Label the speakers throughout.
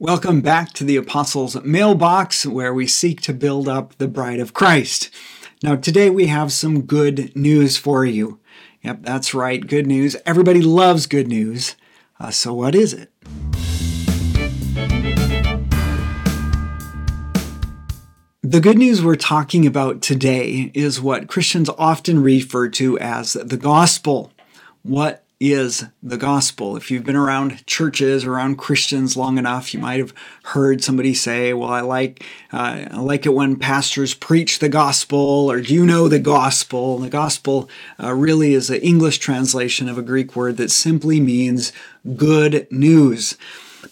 Speaker 1: Welcome back to the Apostles' Mailbox, where we seek to build up the bride of Christ. Now, today we have some good news for you. Yep, that's right, good news. Everybody loves good news. Uh, so, what is it? The good news we're talking about today is what Christians often refer to as the gospel. What is the gospel. If you've been around churches, around Christians long enough, you might have heard somebody say, "Well, I like uh, I like it when pastors preach the gospel," or "Do you know the gospel?" The gospel uh, really is an English translation of a Greek word that simply means good news.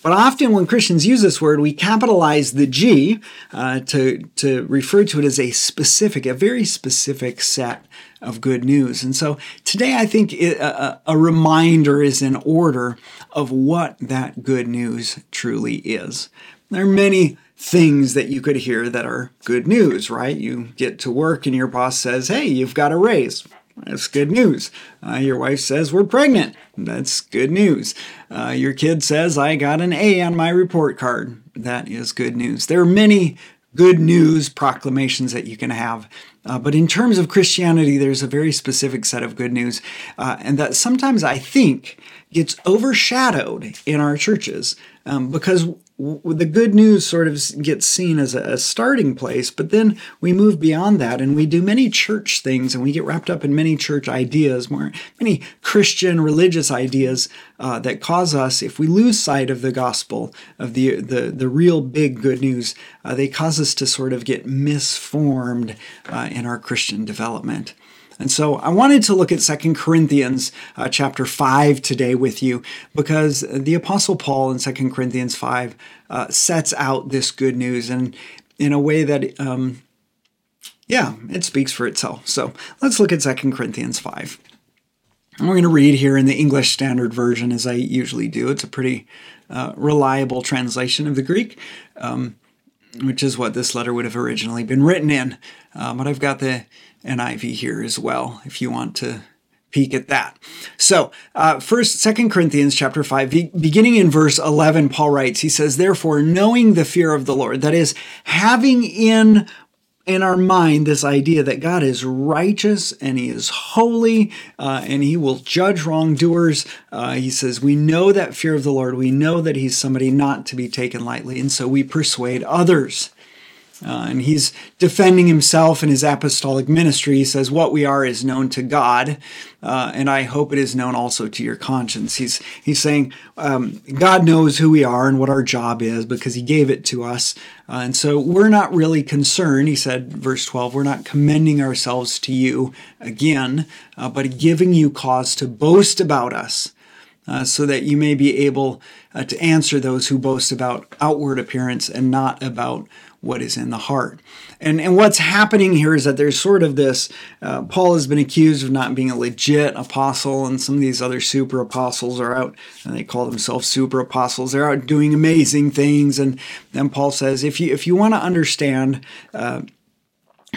Speaker 1: But often when Christians use this word, we capitalize the G uh, to, to refer to it as a specific, a very specific set of good news. And so today I think a, a reminder is in order of what that good news truly is. There are many things that you could hear that are good news, right? You get to work and your boss says, hey, you've got a raise. That's good news. Uh, your wife says, We're pregnant. That's good news. Uh, your kid says, I got an A on my report card. That is good news. There are many good news proclamations that you can have. Uh, but in terms of Christianity, there's a very specific set of good news, uh, and that sometimes I think gets overshadowed in our churches um, because the good news sort of gets seen as a, starting place, but then we move beyond that and we do many church things and we get wrapped up in many church ideas, more many Christian religious ideas uh, that cause us, if we lose sight of the gospel, of the the, the real big good news, uh, they cause us to sort of get misformed uh, in our Christian development. And so I wanted to look at Second Corinthians uh, chapter 5 today with you because the Apostle Paul in Second Corinthians 5 uh, sets out this good news and in a way that, um, yeah, it speaks for itself. So let's look at Second Corinthians 5. I'm going to read here in the English Standard Version as I usually do. It's a pretty uh, reliable translation of the Greek. Um, which is what this letter would have originally been written in. Uh, but I've got the NIV here as well, if you want to peek at that. So, uh, first, Second Corinthians chapter five, beginning in verse eleven, Paul writes. He says, "Therefore, knowing the fear of the Lord, that is, having in in our mind this idea that God is righteous and He is holy uh, and He will judge wrongdoers. Uh, he says, We know that fear of the Lord. We know that He's somebody not to be taken lightly. And so we persuade others. Uh, and he's defending himself in his apostolic ministry. He says, What we are is known to God, uh, and I hope it is known also to your conscience. He's, he's saying, um, God knows who we are and what our job is because he gave it to us. Uh, and so we're not really concerned, he said, verse 12, we're not commending ourselves to you again, uh, but giving you cause to boast about us. Uh, so that you may be able uh, to answer those who boast about outward appearance and not about what is in the heart. And, and what's happening here is that there's sort of this uh, Paul has been accused of not being a legit apostle, and some of these other super apostles are out, and they call themselves super apostles. They're out doing amazing things. And then Paul says, if you, if you want to understand, uh,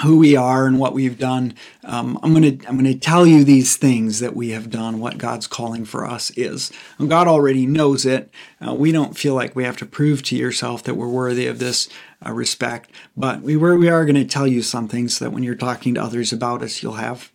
Speaker 1: who we are and what we've done. Um, I'm to I'm to tell you these things that we have done. What God's calling for us is. And God already knows it. Uh, we don't feel like we have to prove to yourself that we're worthy of this uh, respect, but we were, we are going to tell you something so that when you're talking to others about us, you'll have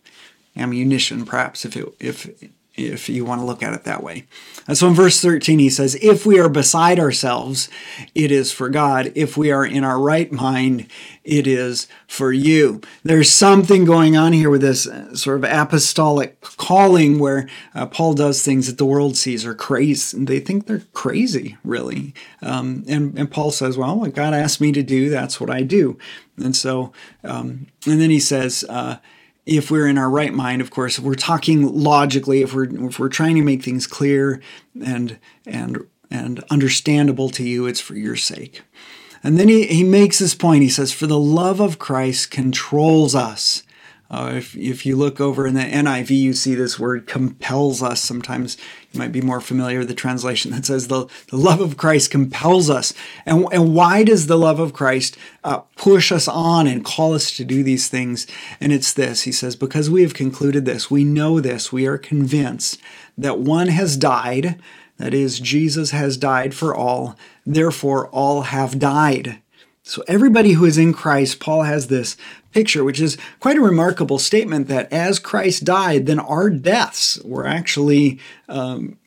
Speaker 1: ammunition, perhaps if it, if if you want to look at it that way. And so in verse 13, he says, If we are beside ourselves, it is for God. If we are in our right mind, it is for you. There's something going on here with this uh, sort of apostolic calling where uh, Paul does things that the world sees are crazy. They think they're crazy, really. Um, and, and Paul says, Well, what God asked me to do, that's what I do. And so, um, and then he says, uh, if we're in our right mind, of course, if we're talking logically, if we're if we're trying to make things clear and and and understandable to you, it's for your sake. And then he, he makes this point. He says, For the love of Christ controls us uh, if, if you look over in the NIV, you see this word compels us. Sometimes you might be more familiar with the translation that says the, the love of Christ compels us. And, and why does the love of Christ uh, push us on and call us to do these things? And it's this He says, Because we have concluded this, we know this, we are convinced that one has died That is, Jesus has died for all, therefore all have died. So, everybody who is in Christ, Paul has this picture, which is quite a remarkable statement that as Christ died, then our deaths were actually um,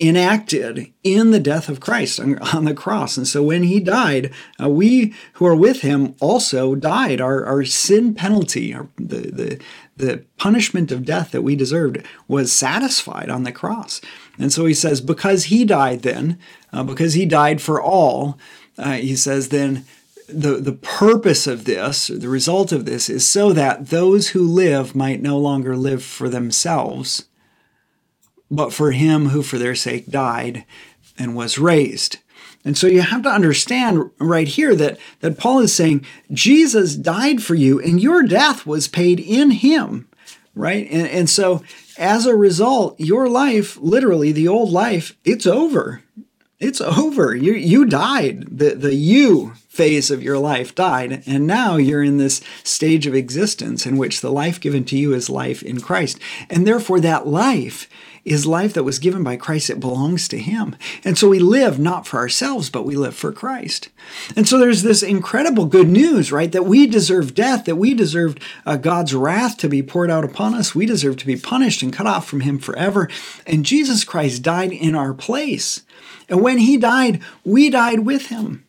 Speaker 1: enacted in the death of Christ on, the cross. And so when he died, uh, we who are with him also died. Our, our sin penalty, our, the, the, the punishment of death that we deserved, was satisfied on the cross. And so he says, because he died then, uh, because he died for all, uh, he says, then the, the purpose of this, the result of this, is so that those who live might no longer live for themselves, but for him who for their sake died and was raised. And so you have to understand right here that, that Paul is saying Jesus died for you and your death was paid in him, right? And, and so as a result, your life, literally the old life, it's over. It's over. You, you died. The, the you phase of your life died, and now you're in this stage of existence in which the life given to you is life in Christ. And therefore, that life is life that was given by Christ. It belongs to Him. And so we live not for ourselves, but we live for Christ. And so there's this incredible good news, right? That we deserve death, that we deserved uh, God's wrath to be poured out upon us. We deserve to be punished and cut off from Him forever. And Jesus Christ died in our place. And when He died, we died with Him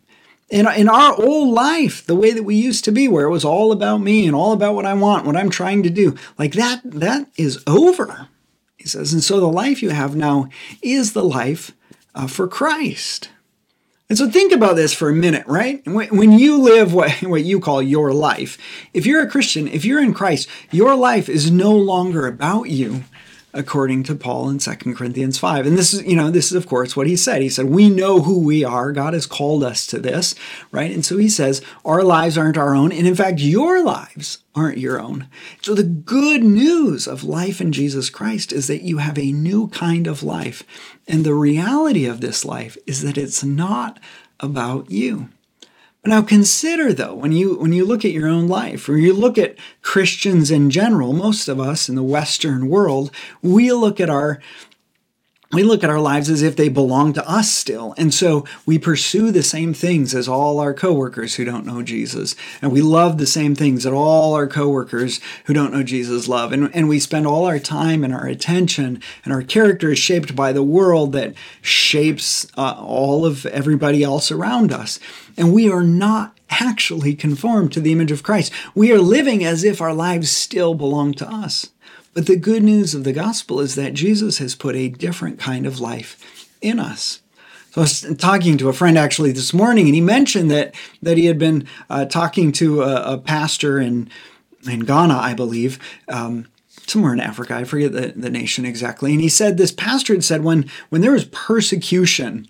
Speaker 1: in, in our old life, the way that we used to be, where it was all about me and all about what I want, what I'm trying to do, like that, that is over, he says. And so the life you have now is the life uh, for Christ. And so think about this for a minute, right? When you live what, what you call your life, if you're a Christian, if you're in Christ, your life is no longer about you according to Paul in 2 Corinthians 5. And this is, you know, this is of course what he said. He said, "We know who we are. God has called us to this," right? And so he says, "Our lives aren't our own, and in fact, your lives aren't your own." So the good news of life in Jesus Christ is that you have a new kind of life. And the reality of this life is that it's not about you. Now consider though, when you when you look at your own life or you look at Christians in general, most of us in the Western world, we look at our we look at our lives as if they belong to us still. And so we pursue the same things as all our coworkers who don't know Jesus. And we love the same things that all our coworkers who don't know Jesus love. And, and we spend all our time and our attention and our character is shaped by the world that shapes uh, all of everybody else around us. And we are not actually conformed to the image of Christ. We are living as if our lives still belong to us. But the good news of the gospel is that Jesus has put a different kind of life in us. So I was talking to a friend actually this morning, and he mentioned that that he had been uh, talking to a, a, pastor in in Ghana, I believe. Um, somewhere in Africa, I forget the, the nation exactly. And he said this pastor had said when when there was persecution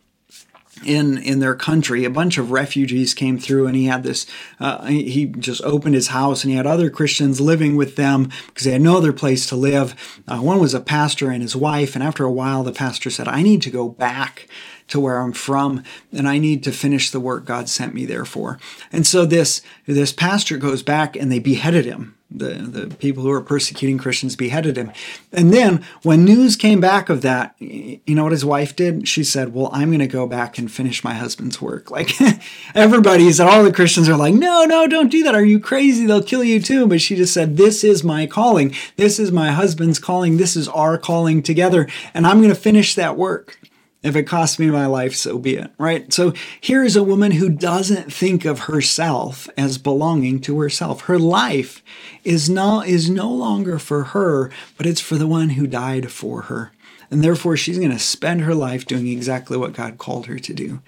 Speaker 1: in in their country. A bunch of refugees came through, and he had this. Uh, he just opened his house, and he had other Christians living with them because they had no other place to live. Uh, one was a pastor and his wife, and after a while, the pastor said, "I need to go back." To where I'm from, and I need to finish the work God sent me there for. And so this this pastor goes back, and they beheaded him the, the people who were persecuting Christians beheaded him. And then when news came back of that, you know what his wife did? She said, Well, I'm going to go back and finish my husband's work. Like everybody's, all the Christians are like, No, no, don't do that. Are you crazy? They'll kill you too. But she just said, This is my calling. This is my husband's calling. This is our calling together. And I'm going to finish that work. If it costs me my life, so be it, right? So here is a woman who doesn't think of herself as belonging to herself. Her life is no, is no longer for her, but it's for the one who died for her. And therefore, she's going to spend her life doing exactly what God called her to do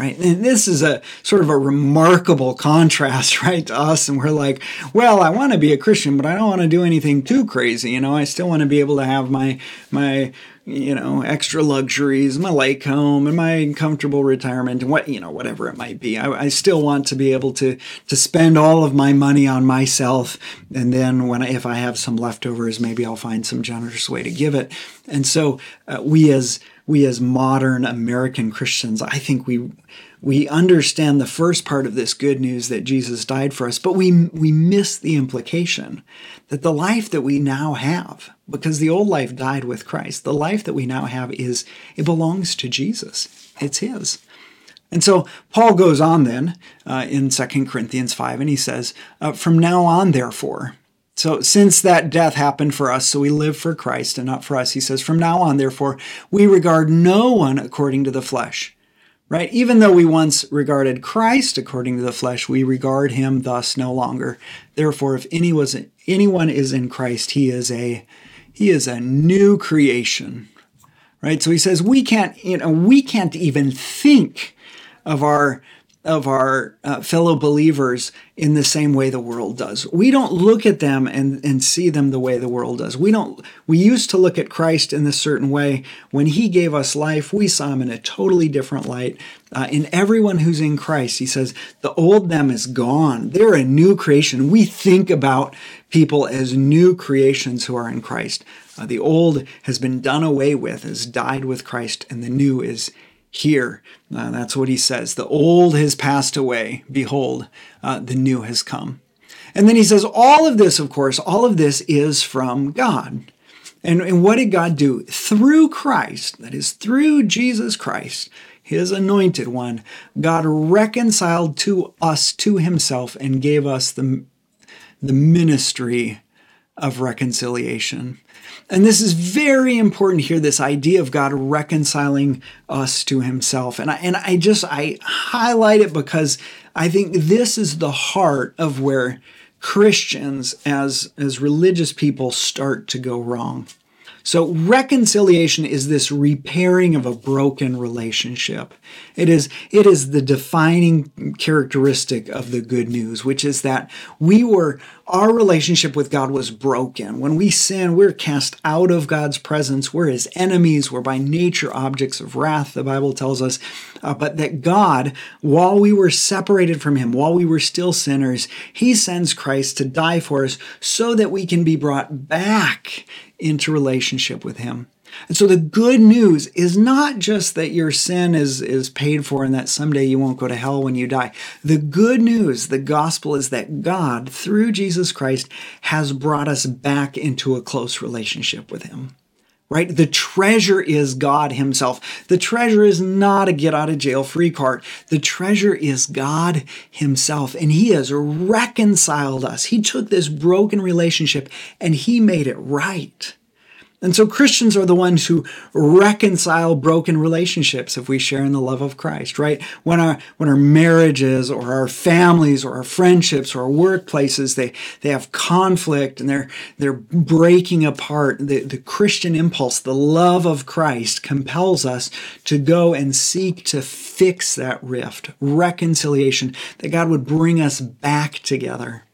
Speaker 1: right? And this is a sort of a remarkable contrast, right, to us. And we're like, well, I want to be a Christian, but I don't want to do anything too crazy. You know, I still want to be able to have my my you know extra luxuries, my lake home, and my comfortable retirement, and what you know whatever it might be. I, I still want to be able to to spend all of my money on myself, and then when I, if I have some leftovers, maybe I'll find some generous way to give it. And so uh, we as we as modern American Christians, I think we we understand the first part of this good news that Jesus died for us, but we, we miss the implication that the life that we now have, because the old life died with Christ, the life that we now have is, it belongs to Jesus. It's His. And so Paul goes on then uh, in 2 Corinthians 5, and he says, uh, From now on, therefore, so since that death happened for us, so we live for Christ and not for us, he says, From now on, therefore, we regard no one according to the flesh right? Even though we once regarded Christ according to the flesh, we regard him thus no longer. Therefore, if any was, anyone is in Christ, he is a he is a new creation. Right? So he says we can't, you know, we can't even think of our of our uh, fellow believers in the same way the world does. We don't look at them and, and see them the way the world does. We don't we used to look at Christ in this certain way. When he gave us life, we saw him in a totally different light. Uh, in everyone who's in Christ, he says, the old them is gone. They're a new creation. We think about people as new creations who are in Christ. Uh, the old has been done away with, has died with Christ, and the new is here. Uh, that's what he says. The old has passed away. Behold, uh, the new has come. And then he says, all of this, of course, all of this is from God. And, and what did God do? Through Christ, that is, through Jesus Christ, his anointed one, God reconciled to us to himself and gave us the, the ministry of reconciliation. And this is very important here this idea of God reconciling us to himself. And I, and I just I highlight it because I think this is the heart of where Christians as as religious people start to go wrong. So, reconciliation is this repairing of a broken relationship. It is, it is the defining characteristic of the good news, which is that we were, our relationship with God was broken. When we sin, we're cast out of God's presence. We're his enemies. We're by nature objects of wrath, the Bible tells us. Uh, but that God, while we were separated from him, while we were still sinners, he sends Christ to die for us so that we can be brought back into relationship with Him. And so the good news is not just that your sin is, is paid for and that someday you won't go to hell when you die. The good news, the gospel, is that God, through Jesus Christ, has brought us back into a close relationship with Him right? The treasure is God Himself. The treasure is not a get out of jail free card. The treasure is God Himself, and He has reconciled us. He took this broken relationship and He made it right. And so Christians are the ones who reconcile broken relationships if we share in the love of Christ, right? When our when our marriages or our families or our friendships or our workplaces they they have conflict and they're they're breaking apart, the, the Christian impulse, the love of Christ compels us to go and seek to fix that rift, reconciliation, that God would bring us back together.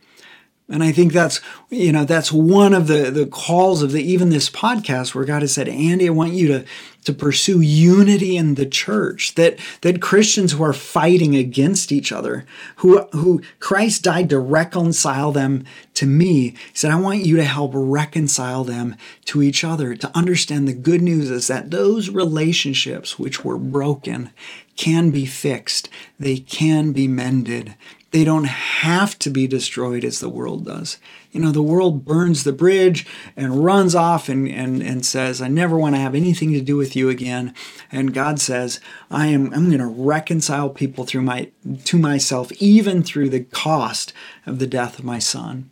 Speaker 1: And I think that's, you know, that's one of the, the calls of the, even this podcast where God has said, Andy, I want you to, to pursue unity in the church, that, that Christians who are fighting against each other, who, who Christ died to reconcile them to me, he said, I want you to help reconcile them to each other, to understand the good news is that those relationships which were broken can be fixed. They can be mended. They don't have to be destroyed as the world does. You know, the world burns the bridge and runs off and, and, and says, I never want to have anything to do with you again. And God says, I am I'm going to reconcile people through my to myself, even through the cost of the death of my son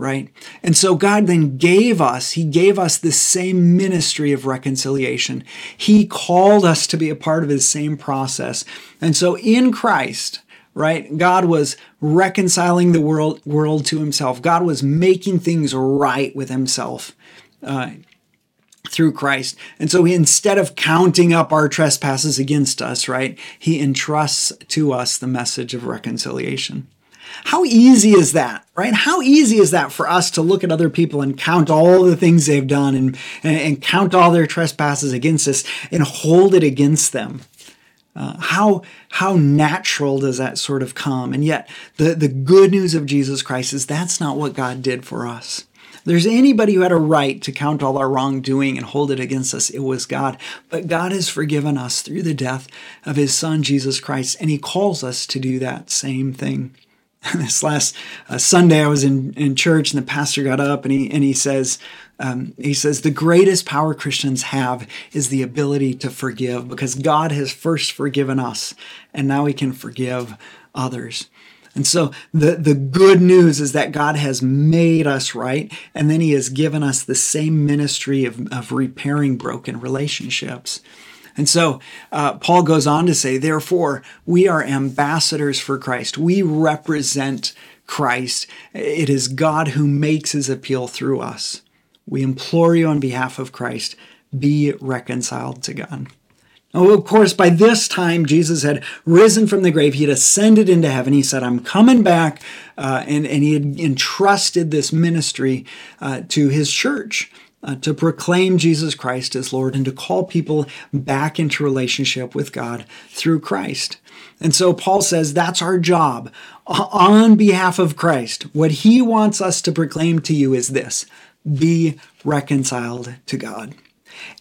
Speaker 1: right? And so God then gave us, He gave us the same ministry of reconciliation. He called us to be a part of His same process. And so in Christ, right? God was reconciling the world world to Himself. God was making things right with Himself. Uh, through Christ. And so instead of counting up our trespasses against us, right, he entrusts to us the message of reconciliation. How easy is that, right? How easy is that for us to look at other people and count all the things they've done and, and, and count all their trespasses against us and hold it against them? Uh, how how natural does that sort of come? And yet, the, the good news of Jesus Christ is that's not what God did for us. there's anybody who had a right to count all our wrongdoing and hold it against us, it was God. But God has forgiven us through the death of his son, Jesus Christ, and he calls us to do that same thing. this last uh, Sunday, I was in, in church and the pastor got up and he, and he says, um, he says, the greatest power Christians have is the ability to forgive because God has first forgiven us and now we can forgive others. And so the, the good news is that God has made us right, and then He has given us the same ministry of, of repairing broken relationships. And so uh, Paul goes on to say, therefore, we are ambassadors for Christ. We represent Christ. It is God who makes his appeal through us. We implore you on behalf of Christ, be reconciled to God. Oh, of course, by this time, Jesus had risen from the grave. He had ascended into heaven. He said, I'm coming back. Uh, and, and he had entrusted this ministry uh, to his church. Uh, to proclaim Jesus Christ as Lord and to call people back into relationship with God through Christ. And so Paul says that's our job on behalf of Christ. What he wants us to proclaim to you is this be reconciled to God.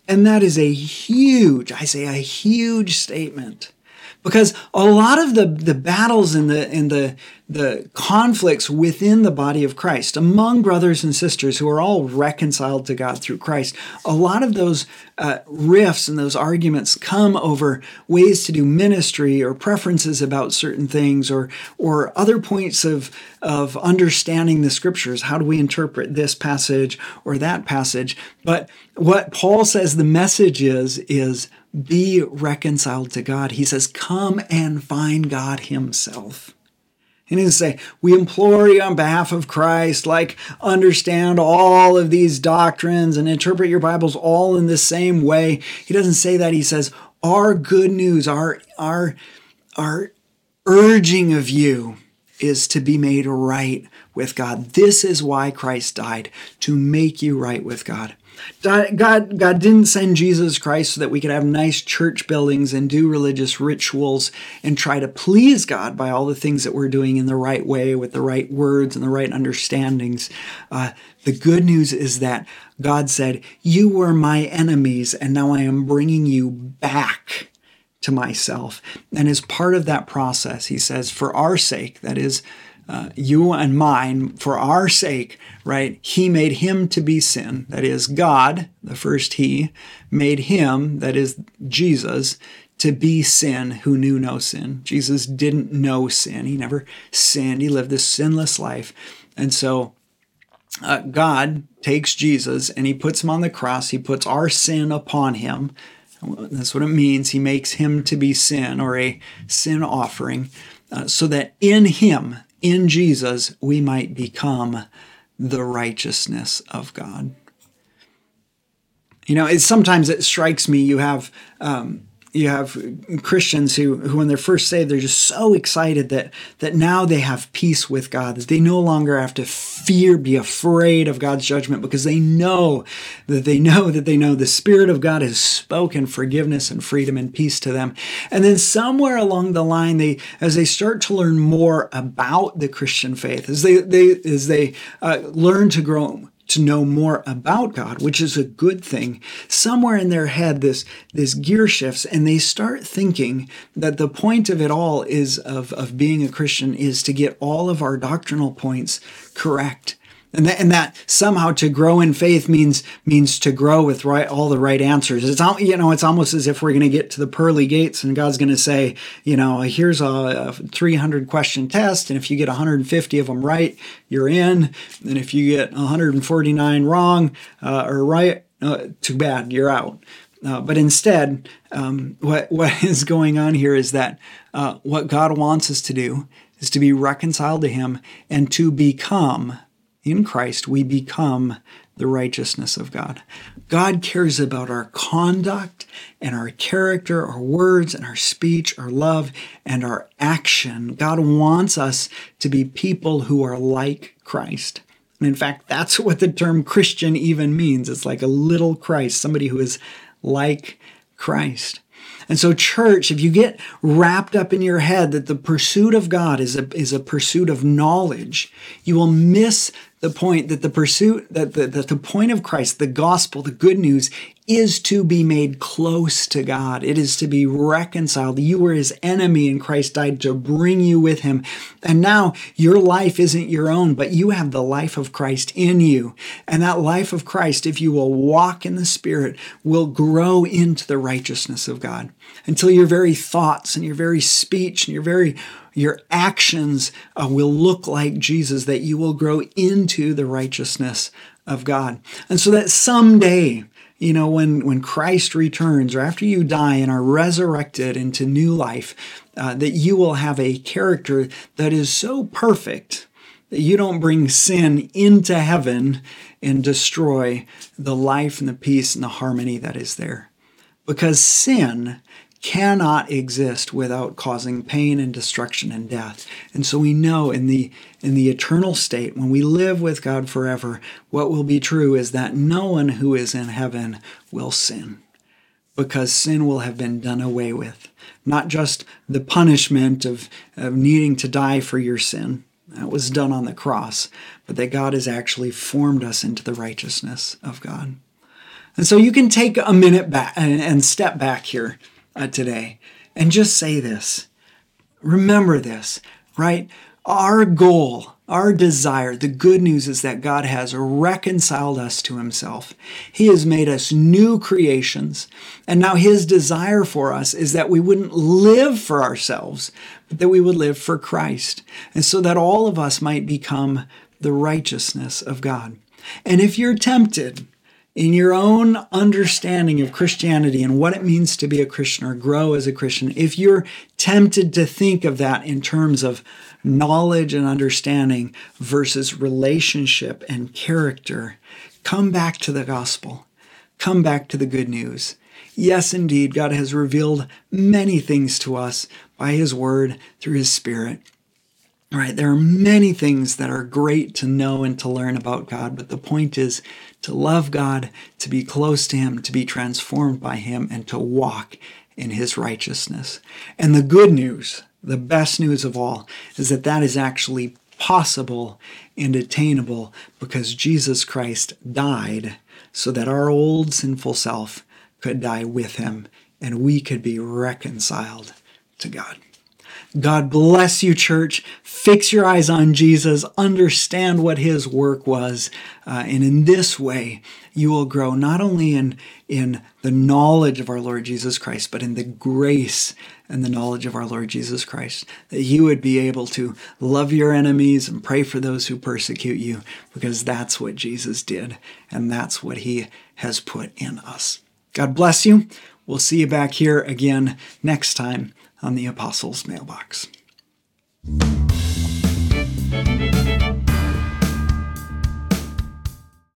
Speaker 1: And that is a huge, I say a huge statement. Because a lot of the, the battles and the and the the conflicts within the body of Christ, among brothers and sisters who are all reconciled to God through Christ, a lot of those uh, rifts and those arguments come over ways to do ministry or preferences about certain things or or other points of of understanding the scriptures. How do we interpret this passage or that passage? But what Paul says the message is is be reconciled to God. He says, Come and find God Himself. And he doesn't say, We implore you on behalf of Christ, like understand all of these doctrines and interpret your Bibles all in the same way. He doesn't say that. He says, Our good news, our, our, our urging of you is to be made right with God. This is why Christ died, to make you right with God. God, God didn't send Jesus Christ so that we could have nice church buildings and do religious rituals and try to please God by all the things that we're doing in the right way with the right words and the right understandings. Uh, the good news is that God said, You were my enemies, and now I am bringing you back to myself. And as part of that process, he says, For our sake, that is, uh, you and mine, for our sake, right? He made him to be sin. That is, God, the first He, made him, that is, Jesus, to be sin who knew no sin. Jesus didn't know sin. He never sinned. He lived this sinless life. And so uh, God takes Jesus and he puts him on the cross. He puts our sin upon him. That's what it means. He makes him to be sin or a sin offering uh, so that in him, in Jesus, we might become the righteousness of God. You know, sometimes it strikes me you have um, you have Christians who, who when they're first saved, they're just so excited that that now they have peace with God, that they no longer have to fear, be afraid of God's judgment, because they know that they know that they know the Spirit of God has spoken forgiveness and freedom and peace to them. And then somewhere along the line, they as they start to learn more about the Christian faith, as they they as they uh, learn to grow to know more about God, which is a good thing. Somewhere in their head, this, this gear shifts and they start thinking that the point of it all is of, of being a Christian is to get all of our doctrinal points correct and that, and that somehow to grow in faith means means to grow with right all the right answers. It's you know it's almost as if we're going to get to the pearly gates and God's going to say, you know, here's a, a 300 question test, and if you get 150 of them right, you're in, and if you get 149 wrong uh, or right, uh, too bad, you're out. Uh, but instead, um, what what is going on here is that uh, what God wants us to do is to be reconciled to Him and to become in Christ, we become the righteousness of God. God cares about our conduct and our character, our words and our speech, our love and our action. God wants us to be people who are like Christ. And in fact, that's what the term Christian even means. It's like a little Christ, somebody who is like Christ. And so, church, if you get wrapped up in your head that the pursuit of God is a, is a pursuit of knowledge, you will miss the point that the pursuit, that the, that the point of Christ, the gospel, the good news, is to be made close to God. It is to be reconciled. You were his enemy and Christ died to bring you with him. And now your life isn't your own, but you have the life of Christ in you. And that life of Christ, if you will walk in the Spirit, will grow into the righteousness of God until your very thoughts and your very speech and your very your actions uh, will look like Jesus, that you will grow into the righteousness of God. And so that someday, you know, when, when Christ returns or after you die and are resurrected into new life, uh, that you will have a character that is so perfect that you don't bring sin into heaven and destroy the life and the peace and the harmony that is there. Because sin cannot exist without causing pain and destruction and death. And so we know in the in the eternal state when we live with God forever, what will be true is that no one who is in heaven will sin. Because sin will have been done away with. Not just the punishment of, of needing to die for your sin, that was done on the cross, but that God has actually formed us into the righteousness of God. And so you can take a minute back and step back here uh, today and just say this. Remember this, right? Our goal, our desire, the good news is that God has reconciled us to himself. He has made us new creations. And now his desire for us is that we wouldn't live for ourselves, but that we would live for Christ. And so that all of us might become the righteousness of God. And if you're tempted, in your own understanding of Christianity and what it means to be a Christian or grow as a Christian, if you're tempted to think of that in terms of knowledge and understanding versus relationship and character, come back to the gospel. Come back to the good news. Yes, indeed, God has revealed many things to us by His Word through His Spirit. Right, there are many things that are great to know and to learn about God, but the point is to love God, to be close to Him, to be transformed by Him, and to walk in His righteousness. And the good news, the best news of all, is that that is actually possible and attainable because Jesus Christ died so that our old sinful self could die with Him and we could be reconciled to God. God bless you, church. Fix your eyes on Jesus. Understand what his work was. Uh, and in this way, you will grow not only in, in the knowledge of our Lord Jesus Christ, but in the grace and the knowledge of our Lord Jesus Christ. That you would be able to love your enemies and pray for those who persecute you, because that's what Jesus did. And that's what he has put in us. God bless you. We'll see you back here again next time on the Apostles' Mailbox.